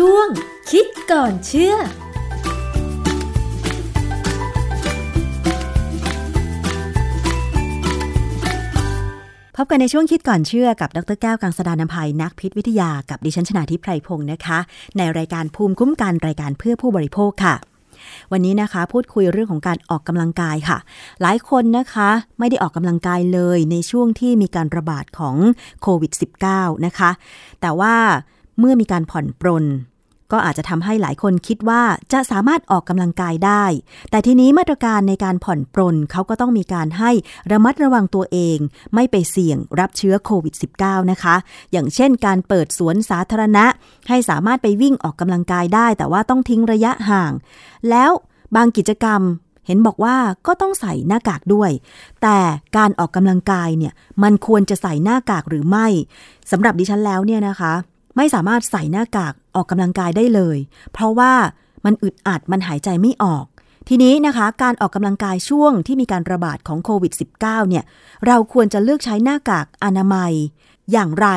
ช่วง คิดก่อนเชื่อพบกันในช่วงคิดก่อนเชื่อกับดรแก้วกังสดานนภัยนักพิษวิทยากับดิฉันชนาทิพไพรพงศ์นะคะ ในรายการภูมิคุ้มกันรายการเพื่อผู้บริโภคค่ะ วันนี้นะคะ พูดคุยเรื่องของการออกกำลังกายค่ะ หลายคนนะคะ ไม่ได้ออกกำลังกายเลยในช่วงที่มีการระบาดของโควิด -19 นะคะ แต่ว่า เมื่อมีการผ่อนปรน ก็อาจจะทำให้หลายคนคิดว่าจะสามารถออกกำลังกายได้ แต่ทีนี้มาตรการในการผ่อนปรนเขาก็ต้องมีการให้ระมัดระวังตัวเอง ไม่ไปเสี่ยงรับเชื้อโควิด -19 นะคะ อย่างเช่นการเปิดสวนสาธารณะ ให้สามารถไปวิ่งออกกำลังกายได้ แต่ว่าต้องทิ้งระยะห่าง แล้วบางกิจกรรมเห็นบอกว่าก็ต้องใส่หน้ากากด้วย แต่การออกกำลังกายเนี่ยมันควรจะใส่หน้ากากหรือไม่สำหรับดิฉันแล้วเนี่ยนะคะ ไม่สามารถใส่หน้ากากออกกำลังกายได้เลย เพราะว่ามันอึดอัดมันหายใจไม่ออก ทีนี้นะคะ การออกกำลังกายช่วงที่มีการระบาดของโควิด -19 เนี่ย เราควรจะเลือกใช้หน้ากากอนามัย อย่างไร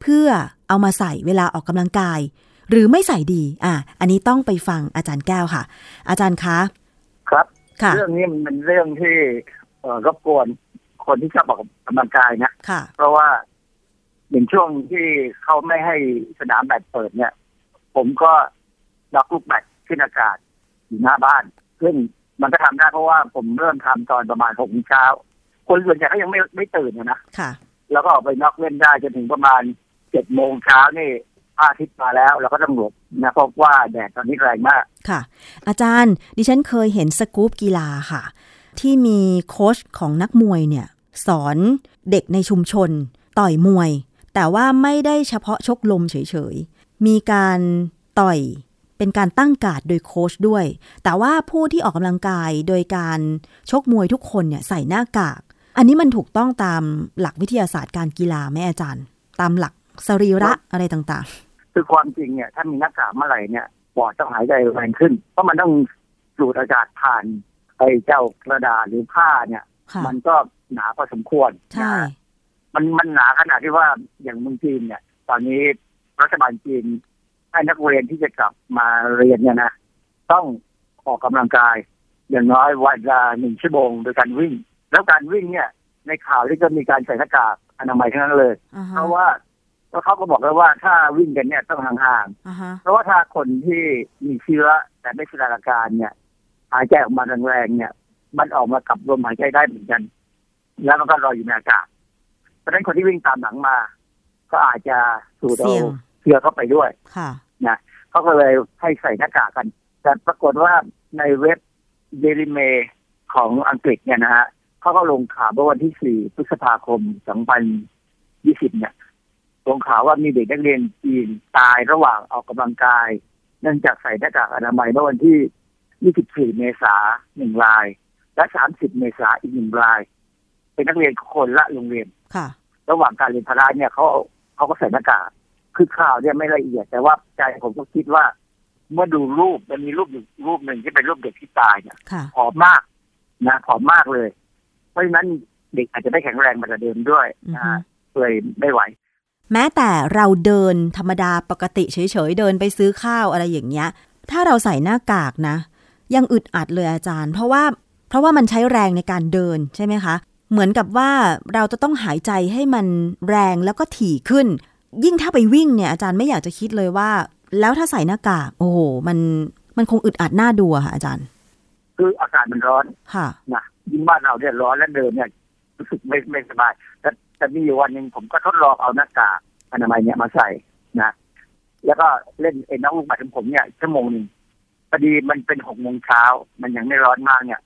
เพื่อเอามาใส่เวลาออกกำลังกาย หรือไม่ใส่ดีอะอันนี้ต้องไปฟังอาจารย์แก้วค่ะ อาจารย์คะ ครับค่ะเรื่องนี้มันเป็นเรื่องที่เอ่อรบกวนคนที่ชอบออกกำลังกายนะค่ะเพราะว่า อย่างช่วงที่เขาไม่ให้สนามแบดเปิดเนี่ย ผมก็ล็อกลูกแบดขึ้นอากาศอยู่หน้าบ้าน ซึ่งมันก็ทำได้เพราะว่าผมเริ่มทำตอนประมาณหกโมงเช้า คนส่วนใหญ่เขายังไม่ไม่ตื่นนะนะค่ะ แล้วก็ออกไปนอกเล่นได้จนถึงประมาณเจ็ดโมงเช้านี่พระอาทิตย์มาแล้วเราก็ต้องหลบนะเพราะว่าแดดตอนนี้แรงมากค่ะ อาจารย์ ดิฉันเคยเห็นสกู๊ปกีฬาค่ะ ที่มีโค้ชของนักมวยเนี่ย สอนเด็กในชุมชน ต่อยมวย แต่ว่าไม่ได้เฉพาะชกลมเฉยๆ มีการต่อยเป็นการตั้งการ์ดโดยโค้ชด้วย แต่ว่าผู้ที่ออกกำลังกายโดยการชกมวยทุกคนเนี่ยใส่หน้ากาก อันนี้มันถูกต้องตามหลักวิทยาศาสตร์การกีฬาไหมอาจารย์ ตามหลักสรีระอะไรต่างคือความจริงเนี่ยถ้ามีหน้ากากเมื่อไหร่เนี่ยปอดต้องหายใจแรงขึ้น เพราะมันต้องสูดอากาศผ่านไอ้เจ้ากระดาษหรือผ้าเนี่ยๆค่ะมันก็หนาพอสมควรใช่นะฮะ มันมันหนาขนาดที่ว่าอย่างเมืองจีนเนี่ย ตอนนี้รัฐบาลจีนให้นักเรียนที่จะกลับมาเรียนเนี่ยนะต้องออกกำลังกาย อย่างน้อยวันละหนึ่งชั่วโมงโดยการวิ่ง แล้วการวิ่งเนี่ย ในข่าวที่ก็มีการใส่หน้ากากอนามัยทั้งนั้นเลยอ่าเพฮะราะว่าเพราะเขาก็บอกแล้วว่าถ้าวิ่งกันเนี่ยต้องห่างอ่าฮะๆเพราะว่าถ้าคนที่มีเชื้อแต่ไม่แสดงอาการเนี่ยหายใจออกมาแรงๆเนี่ย มันออกมากับลมหายใจได้เหมือนกัน แล้วมันก็ลอยอยู่ในอากาศ เพราะฉะนั้นคนที่วิ่งตามหลังมา ก็อาจจะสูดเอาเสี่ยงเชื้อเข้าไปด้วยค่ะนะเขาก็เลยให้ใส่หน้ากากกัน แต่ปรากฏว่าในเว็บเดลิเมของอังกฤษเนี่ยนะฮะเขาก็ลงข่าวเมื่อวันที่ 4 พฤษภาคม 2020 เนี่ยลงข่าวว่ามีเด็กนักเรียนจีนตายระหว่างออกกำลังกาย เนื่องจากใส่หน้ากากอนามัยเมื่อวันที่ 24 เมษายนหนึ่งราย และ 30 เมษายนอีกหนึ่งราย เป็นนักเรียนคนละโรงเรียนค่ะ ระหว่างการเรียนพละเนี่ยเขาเขาก็ใส่หน้ากากคือข่าวเนี่ยไม่ละเอียด แต่ว่าใจผมก็คิดว่า เมื่อดูรูปมันมีรูปอยู่รูปหนึ่งที่เป็นรูปเด็กที่ตายเนี่ยค่ะผอมมากนะผอมมากเลย เพราะฉะนั้นเด็กอาจจะไม่แข็งแรงเหมือนเดิมด้วยอือนะฮึเลยไม่ไหวแม้แต่เราเดินธรรมดาปกติเฉยๆเดินไปซื้อข้าวอะไรอย่างเงี้ย ถ้าเราใส่หน้ากากนะ ยังอึดอัดเลยอาจารย์ เพราะว่าเพราะว่ามันใช้แรงในการเดินใช่ไหมคะ เหมือนกับว่าเราจะต้องหายใจให้มันแรงแล้วก็ถี่ขึ้น ยิ่งถ้าไปวิ่งเนี่ยอาจารย์ไม่อยากจะคิดเลยว่า แล้วถ้าใส่หน้ากากโอ้โหมันมันคงอึดอัดหน้าดูอะค่ะอาจารย์ คืออากาศมันร้อนค่ะนะยิ่งบ้านเราเนี่ยร้อนและเดินเนี่ยรู้สึกไม่ไม่สบายแต่แต่มีอยู่วันหนึ่งผมก็ทดลองเอาหน้ากากอนามัยเนี่ยมาใส่นะแล้วก็เล่นไอ้น้องลูกบัตรของผมเนี่ยชั่วโมงหนึ่งพอดีมันเป็นหกโมงเช้ามันยังไม่ร้อนมากเนี่ย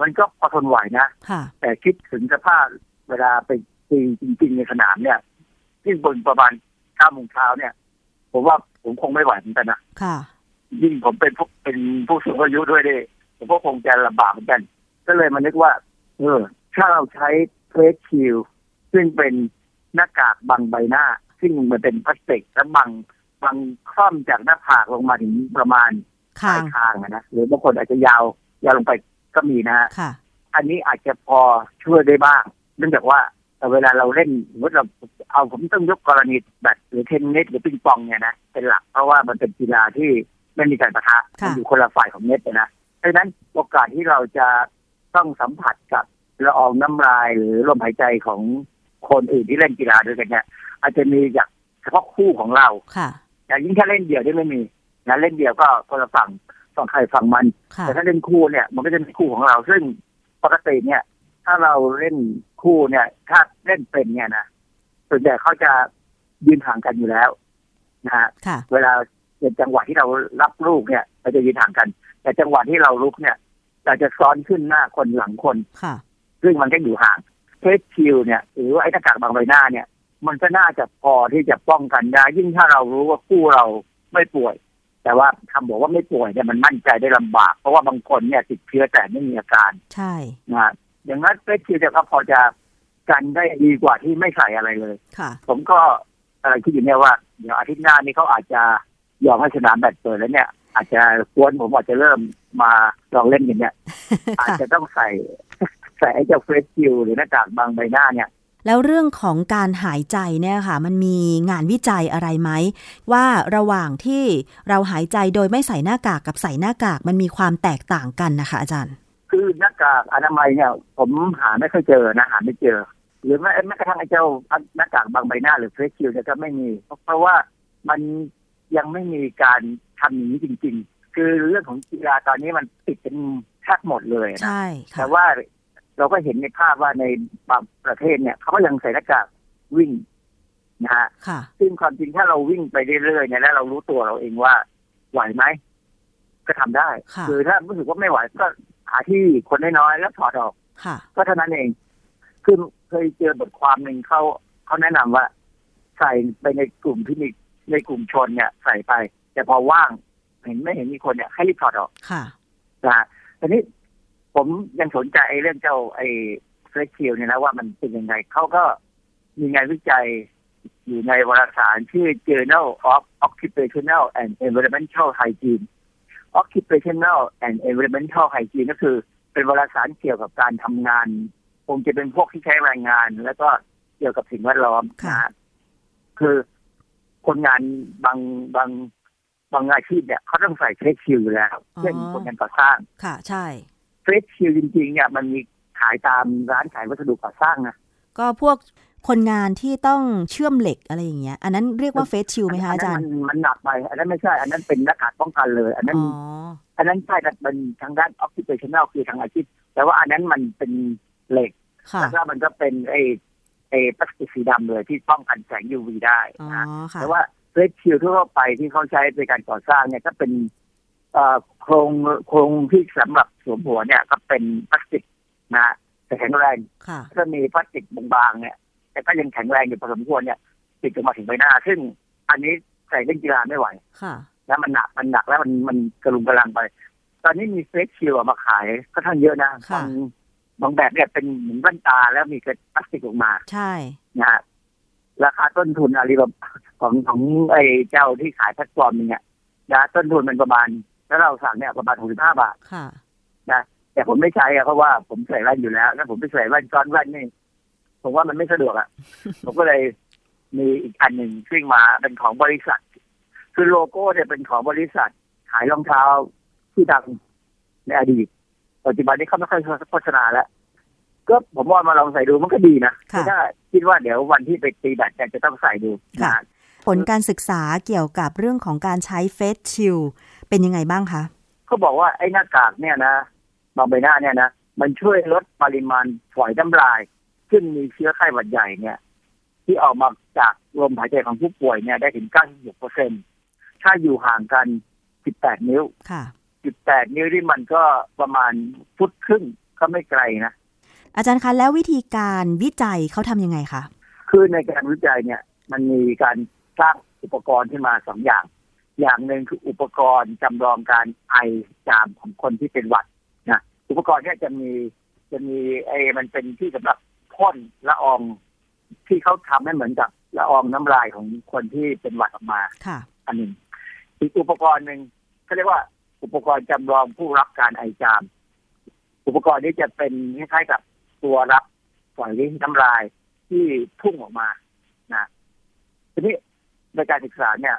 มันก็พอทนไหวนะค่ะแต่คิดถึงสภาพเวลาไปตีจริง ๆ ในสนามเนี่ยที่บนประมาณเก้าโมงเช้าเนี่ย ผมว่าผมคงไม่ไหวเหมือนกันนะค่ะ ยิ่งผมเป็นผู้เป็นผู้สูงอายุด้วยดิผมก็คงจะลำบากเหมือนกัน ก็เลยมานึกว่า เออ ถ้าเราใช้เฟสชิลซึ่งเป็นหน้ากากบังใบหน้า ซึ่งมันเป็นพลาสติกแล้วบังบังคล่อมจากหน้าผากลงมาถึงประมาณปคาลางยคางอะนะหรือบางคนอาจจะยาวยาวลงไป ก็มีนะฮะค่ะ อันนี้อาจจะพอช่วยได้บ้าง เนื่องจากว่าเวลาเราเล่นสมมติเราเอาผมต้องยกกรณีแบดหรือเทนนิสหรือปิงปองเนี่ยนะเป็นหลักเพราะว่ามันเป็นกีฬาที่ไม่มีการประทะค่ะมันอยู่คนละฝ่ายของเน็ตเลยนะดังนั้นโอกาสที่เราจะต้องสัมผัสกับละอองน้ำลายหรือลมหายใจของคนอื่นที่เล่นกีฬาด้วยกันเนี่ยอาจจะมีจากเฉพาะคู่ของเราค่ะแต่ยิ่งถ้าเล่นเดี่ยวได้ไม่มีนะเล่นเดี่ยวก็คนละฝั่ง ฝั่งใครฝั่งมันค่ะแต่ถ้าเล่นคู่เนี่ย มันก็จะมีคู่ของเรา ซึ่งปกติเนี่ย ถ้าเราเล่นคู่เนี่ย ถ้าเล่นเป็นเนี่ยนะส่วนใหญ่เขาจะยืนห่างกันอยู่แล้วนะฮะค่ะเวลาเป็นจังหวะที่เรารับลูกเนี่ยเราจะยืนห่างกัน แต่จังหวะที่เราลุกเนี่ยเราจะซ้อนขึ้นหน้าคนหลังคนค่ะซึ่งมันก็อยู่ห่างเทสคิวเนี่ย หรือว่าไอ้หน้ากากบังใบหน้าเนี่ย มันก็น่าจะพอที่จะป้องกันได้ยิ่งถ้าเรารู้ว่าคู่เราไม่ป่วย แต่ว่าคำบอกว่าไม่ป่วยเนี่ยมันมั่นใจได้ลำบาก เพราะว่าบางคนเนี่ยติดเชื้อแต่ไม่มีอาการ ใช่นะฮะอย่างนั้น face shield เนี่ยก็พอจะกันได้ดีกว่าที่ไม่ใส่อะไรเลยค่ะ ผมก็เอ่อคิดอยู่เนี่ยว่าเดี๋ยวอาทิตย์หน้านี้เขาอาจจะยอมให้สนามแบดเปิดแล้วเนี่ย อาจจะกวนผมอาจจะเริ่มมาลองเล่นกันเนี่ย อาจค่ะจะต้องใส่ใส่ไอ้เจ้าเฟสคิวหรือหน้ากากบางใบหน้าเนี่ย แล้วเรื่องของการหายใจเนี่ยค่ะ มันมีงานวิจัยอะไรไหม ว่าระหว่างที่เราหายใจโดยไม่ใส่หน้ากากกับใส่หน้ากากมันมีความแตกต่างกันนะคะ อาจารย์ คือหน้ากากอนามัยเนี่ยผมหาไม่ค่อยเจอนะหาไม่เจอ หรือแม้แม้กระทั่งไอ้เจ้าหน้ากากบางใบหน้าหรือเฟสคิวเนี่ยก็ไม่มี เพราะว่ามันยังไม่มีการทำอย่างนี้จริง ๆ คือเรื่องของกีฬาตอนนี้มันติดเป็นแทบหมดเลยนะใช่ค่ะแต่ว่า เราก็เห็นในภาพว่าในบางประเทศเนี่ยเขาก็ยังใส่หน้ากากวิ่งนะฮะค่ะซึ่งความจริงถ้าเราวิ่งไปเรื่อยๆเนี่ยแล้วเรารู้ตัวเราเองว่าไหวไหมก็ทำได้ค่ะอถ้ารู้สึกว่าไม่ไหวก็หาที่คนน้อยๆแล้วถอดออกค่ะก็เท่านั้นเอง คือเคยเจอบทความหนึ่งเขาเขาแนะนำว่า ใส่ไปในกลุ่มที่มีในกลุ่มชนเนี่ย ใส่ไป แต่พอว่าง เห็นไม่เห็นมีคนเนี่ยให้รีบถอดออกค่ะนะฮะทีนี้ ผมยังสนใจไอ้เรื่องเจ้าไอ้เฟสคิวเนี่ยนะว่ามันเป็นยังไงเขาก็มีงานวิจัยอยู่ในวารสารชื่อ Journal of Occupational and Environmental Hygiene Occupational and Environmental Hygiene ก็คือเป็นวารสารเกี่ยวกับการทำงาน คงจะเป็นพวกที่ใช้แรงงาน แล้วก็เกี่ยวกับสิ่งแวดล้อมค่ะนะฮะคือคนงานบางบางบางอาชีพเนี่ยเขาต้องใส่เฟสคิวอยู่แล้ว เช่นคนงานก่อสร้าง ค่ะ ใช่ เฟสชิลจริงๆเนี่ยมันมีขายตามร้านขายวัสดุก่อสร้างนะก็พวกคนงานที่ต้องเชื่อมเหล็กอะไรอย่างเงี้ย อันนั้นเรียกว่าเฟสชิลไหมคะอาจารย์นนั้นมันมันหนักไป อันนั้นไม่ใช่ อันนั้นเป็นหน้ากากป้องกันเลย อันนั้นอ๋ออันนั้นใช่แต่เป็นทางด้าน occupational คือทางอาชีพแต่ว่าอันนั้นมันเป็นเหล็กค่ะแล้วก็มันก็เป็นไอ้ไอ้พลาสติกสีดำเลยที่ป้องกันแสง UV ได้อ๋อนะค่ะแต่ว่าเฟสชิลทั่วไปที่เขาใช้ในการก่อสร้างเนี่ยก็เป็นเอ่อ โครงโครงที่สำหรับสวมหัวเนี่ยก็เป็นพลาสติกนะแต่แข็งแรงค่ะถ้ามีพลาสติกบางๆเนี่ย แต่ก็ยังแข็งแรงอยู่พอสมควรเนี่ย ติดกันมาถึงใบหน้า ซึ่งอันนี้ใส่เล่นกีฬาไม่ไหวค่ะแล้วมันหนักมันหนักแล้วมันมันกระลุงกระลังไป ตอนนี้มี face shield มาขายก็ทั้งเยอะนะค่ะบางบางแบบเนี่ยเป็นเหมือนแว่นตาแล้วมีกระพลาสติกออกมา ใช่นะฮะราคาต้นทุนอาลีบาบาของของไอ้เจ้าที่ขายแพลตฟอร์มนึงเนี่ยนะต้นทุนมันประมาณ ถ้าเราสั่งเนี่ยประมาณหกสิบห้าบาทค่ะแต่ผมไม่ใช้อะเพราะว่าผมใส่แว่นอยู่แล้วแล้วผมไปใส่แว่นซ้อนแว่นนี่ผมว่ามันไม่สะดวกอะผมก็เลยมีอีกอันหนึ่งซึ่งมาเป็นของบริษัท คือโลโก้เนี่ยเป็นของบริษัท ขายรองเท้าที่ดังในอดีตปัจจุบันนี้เขาไม่ค่อยโฆษณาแล้วก็ผมว่ามาลองใส่ดูมันก็ดีนะค่ะถ้าคิดว่าเดี๋ยววันที่ไปตีแบดเนี่ยจะต้องใส่ดูค่ะนะผลการศึกษาเกี่ยวกับเรื่องของการใช้เฟสชิล เป็นยังไงบ้างคะเขาบอกว่าไอ้หน้ากากเนี่ยนะบางใบหน้าเนี่ยนะมันช่วยลดปริมาณฝอยน้ำลาย ซึ่งมีเชื้อไข้หวัดใหญ่เนี่ย ที่ออกมาจากลมหายใจของผู้ป่วยเนี่ยได้ถึง 96เปอร์เซ็นถ้าอยู่ห่างกัน 18 นิ้วค่ะ18 นิ้วที่มันก็ประมาณฟุตครึ่งก็ไม่ไกลนะ อาจารย์คะแล้ววิธีการวิจัยเขาทำยังไงคะ คือในการวิจัยเนี่ย มันมีการสร้างอุปกรณ์ขึ้นมาสองอย่าง อย่างหนึ่งคืออุปกรณ์จำลองการไอจามของคนที่เป็นหวัดนะอุปกรณ์เนี่ยจะมีจะมีไอ้มันเป็นที่สำหรับพ่นละอองที่เขาทำให้เหมือนกับละอองน้ำลายของคนที่เป็นหวัดออกมาค่ะอันหนึ่งอีกอุปกรณ์หนึ่งเขาเรียกว่าอุปกรณ์จำลองผู้รับการไอจาม อุปกรณ์นี้จะเป็นคล้ายๆกับตัวรับฝอยน้ำลายที่พุ่งออกมานะทีนี้ในการศึกษาเนี่ย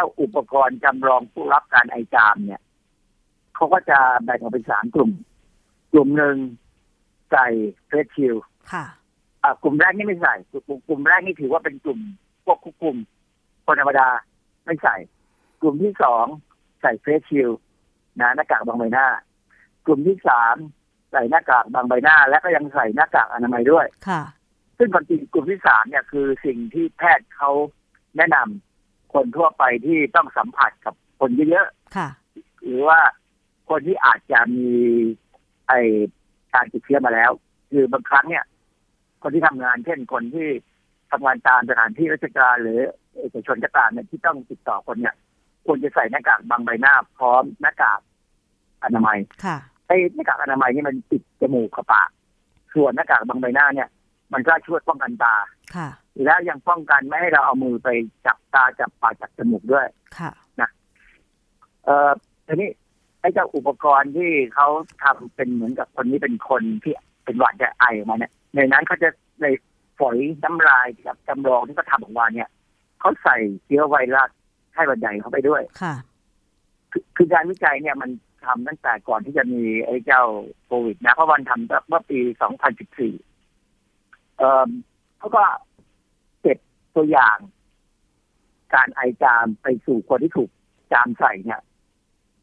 ถ้าอุปกรณ์จำลองผู้รับการไอจามเนี่ยเขาก็จะแบ่งออกเป็นสามกลุ่ม กลุ่มหนึ่งใส่เฟสชิลค่ะอ่ากลุ่มแรกนี่ไม่ใส่กลุ่มกลุ่มแรกนี่ถือว่าเป็นกลุ่มพวกควบคุมคนธรรมดาไม่ใส่ กลุ่มที่สองใส่เฟสชิลนะหน้ากากบางใบหน้า กลุ่มที่สามใส่หน้ากากบางใบหน้า และก็ยังใส่หน้ากากอนามัยด้วยค่ะ ซึ่งความจริงกลุ่มที่สามเนี่ยคือสิ่งที่แพทย์เขาแนะนำ คนทั่วไปที่ต้องสัมผัสกับคนเยอะค่ะๆหรือว่าคนที่อาจจะมีไอการติดเชื้อมาแล้ว คือบางครั้งเนี่ย คนที่ทำงานเช่นคนที่ทำงานตามสถานที่ราชการหรือเอกชนก็ตามเนี่ยที่ต้องติดต่อคนเนี่ยควรจะใส่หน้ากากบางใบหน้า พร้อมหน้ากากอนามัยค่ะไอ้หน้ากากอนามัยนี่มันปิดจมูกกับปากส่วนหน้ากากบางใบหน้าเนี่ย มันก็ช่วยป้องกันตาค่ะแล้วยังป้องกันไม่ให้เราเอามือไปจับตาจับปากจับจมูกด้วยค่ะเอ่อทีนี้ไอ้เจ้าอุปกรณ์ที่เขาทำเป็นเหมือนกับคนนี้เป็นคนที่เป็นหวัดจะไอออกมาเนี่ย ในนั้นเขาจะในฝอยน้ำลายกับจำลองที่เขาทำออกมาเนี่ยเขาใส่เชื้อไวรัสไข้หวัดใหญ่เข้าไปด้วยค่ะ คือคือการวิจัยเนี่ยมันทำตั้งแต่ก่อนที่จะมีไอ้เจ้าโควิดนะเพราะวันทำเมื่อปี 2014 เอ่อเขาก็เก็บตัวอย่าง การไอจามไปสู่คนที่ถูกจามใส่เนี่ย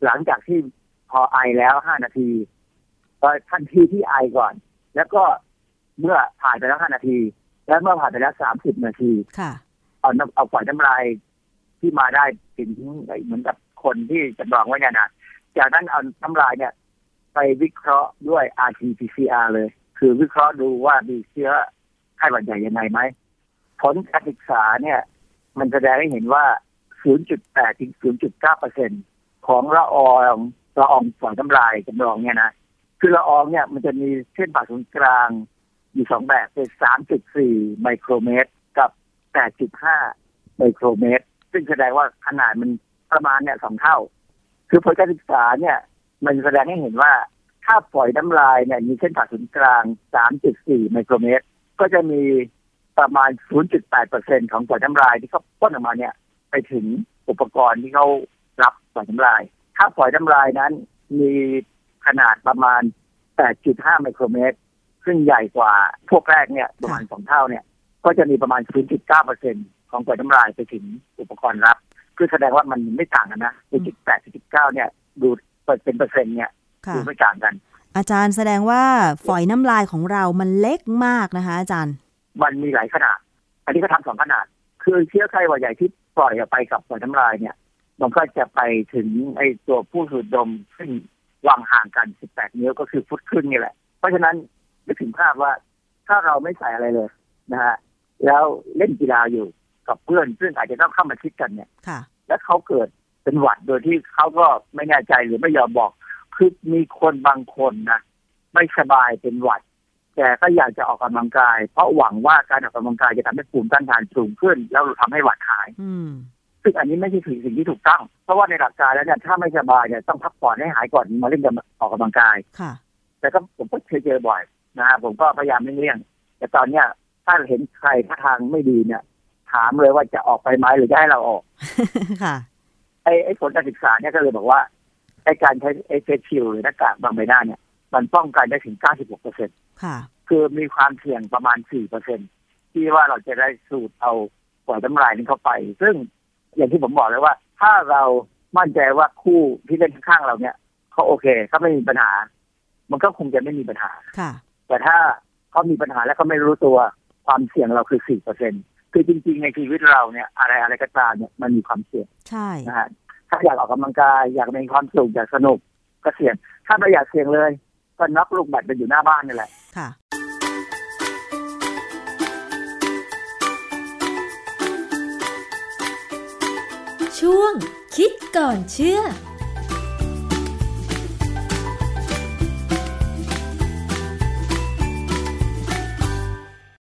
หลังจากที่พอไอแล้วห้านาทีเอ่อทันทีที่ไอก่อน แล้วก็เมื่อผ่านไปแล้วห้านาที แล้วเมื่อผ่านไปแล้วสามสิบนาทีค่ะเอาน้ำเอาฝอยน้ำลายที่มาได้ถึงเหมือนกับคนที่จำลองไว้เนี่ยนะจากนั้นเอาน้ำลายเนี่ย ไปวิเคราะห์ด้วย RT-PCR เลย คือวิเคราะห์ดูว่ามีเชื้อไข้หวัดใหญ่ยังไงไหมผลการศึกษาเนี่ย มันแสดงให้เห็นว่า 0.8 ถึง 0.9เปอร์เซ็นของละอองละอองฝอยน้ำลายจำลองเนี่ยนะคือละอองเนี่ยมันจะมีเส้นผ่าศูนย์กลางอยู่สองแบบเป็น3.4 ไมโครเมตร กับ 8.5 ไมโครเมตร ซึ่งแสดงว่าขนาดมันประมาณเนี่ยสองเท่า คือผลการศึกษาเนี่ย มันแสดงให้เห็นว่าถ้าปล่อยน้ำลายเนี่ยมีเส้นผ่าศูนย์กลาง 3.4 ไมโครเมตร ก็จะมีประมาณ 0.8เปอร์เซ็นของปล่อยน้ำลายที่เขาพ่นออกมาเนี่ย ไปถึงอุปกรณ์ที่เขารับปล่อยน้ำลาย ถ้าปล่อยน้ำลายนั้นมีขนาดประมาณ 8.5 ไมโครเมตร ซึ่งใหญ่กว่าพวกแรกเนี่ยประมาณสองเท่าเนี่ย ก็จะมีประมาณ 0.9เปอร์เซ็นของปล่อยน้ำลายไปถึงอุปกรณ์รับคือแสดงว่ามันไม่ต่างกันนะ0.8 0.9 เนี่ย ดูเปิดเป็นเปอร์เซ็นต์เนี่ยค่ะดูไม่ต่างกัน อาจารย์แสดงว่าฝอยน้ำลายของเรามันเล็กมากนะคะ อาจารย์ มันมีหลายขนาด อันนี้ก็ทำสองขนาด คือเชื้อไข้หวัดใหญ่ที่ปล่อยออกไปกับปล่อยน้ำลายเนี่ย มันก็จะไปถึงไอ้ตัวผู้สูดดมซึ่งวางห่างกัน 18 นิ้วก็คือฟุตครึ่งนี่แหละ เพราะฉะนั้นนึกถึงภาพว่าถ้าเราไม่ใส่อะไรเลยนะฮะแล้วเล่นกีฬาอยู่กับเพื่อนซึ่งอาจจะต้องเข้ามาชิดกันเนี่ยค่ะแล้วเขาเกิดเป็นหวัดโดยที่เขาก็ไม่แน่ใจหรือไม่ยอมบอก คือมีคนบางคนนะไม่สบายเป็นหวัด แต่ก็อยากจะออกกำลังกาย เพราะหวังว่าการออกกำลังกายจะทำให้ภูมิต้านทานสูงขึ้น แล้วทำให้หวัดหาย อืมซึ่งอันนี้ไม่ใช่สิ่งที่ถูกต้อง เพราะว่าในหลักการแล้วเนี่ยถ้าไม่สบายเนี่ยต้องพักผ่อนให้หายก่อนมาเล่นกันออกกำลังกายค่ะ แต่ก็ผมก็เคยเจอบ่อยนะฮะผมก็พยายามเลี่ยงๆแต่ตอนเนี้ยถ้าเห็นใครท่าทางไม่ดีเนี่ย ถามเลยว่าจะออกไปไหมหรือจะให้เราออก ค่ะ ไอ้ไอ้ผลการศึกษาเนี่ยก็เลยบอกว่า ไอ้การใช้ไอ้เฟสชิลหรือหน้ากากบางใบหน้าเนี่ย มันป้องกันได้ถึง 96เปอร์เซ็นค่ะคือมีความเสี่ยงประมาณ 4 เปอร์เซ็นที่ว่าเราจะได้สูดเอาปล่อยน้ำลายนี้เข้าไป ซึ่งอย่างที่ผมบอกเลยว่า ถ้าเรามั่นใจว่าคู่ที่เล่นข้างๆเราเนี่ยเขาโอเคเขาไม่มีปัญหา มันก็คงจะไม่มีปัญหาค่ะ แต่ถ้าเขามีปัญหาแล้วเขาไม่รู้ตัวความเสี่ยงเราคือ 4 เปอร์เซ็นคือจริง ๆ ในชีวิตเราเนี่ยอะไรอะไรก็ตามเนี่ยมันมีความเสี่ยงใช่นะฮะ ถ้าอยากออกกำลังกายอยากมีความสุขอยากสนุกก็เสี่ยง ถ้าไม่อยากเสี่ยงเลย ก็น็อกลูกบัตรไปอยู่หน้าบ้านนี่แหละ ค่ะ ช่วงคิดก่อนเชื่อ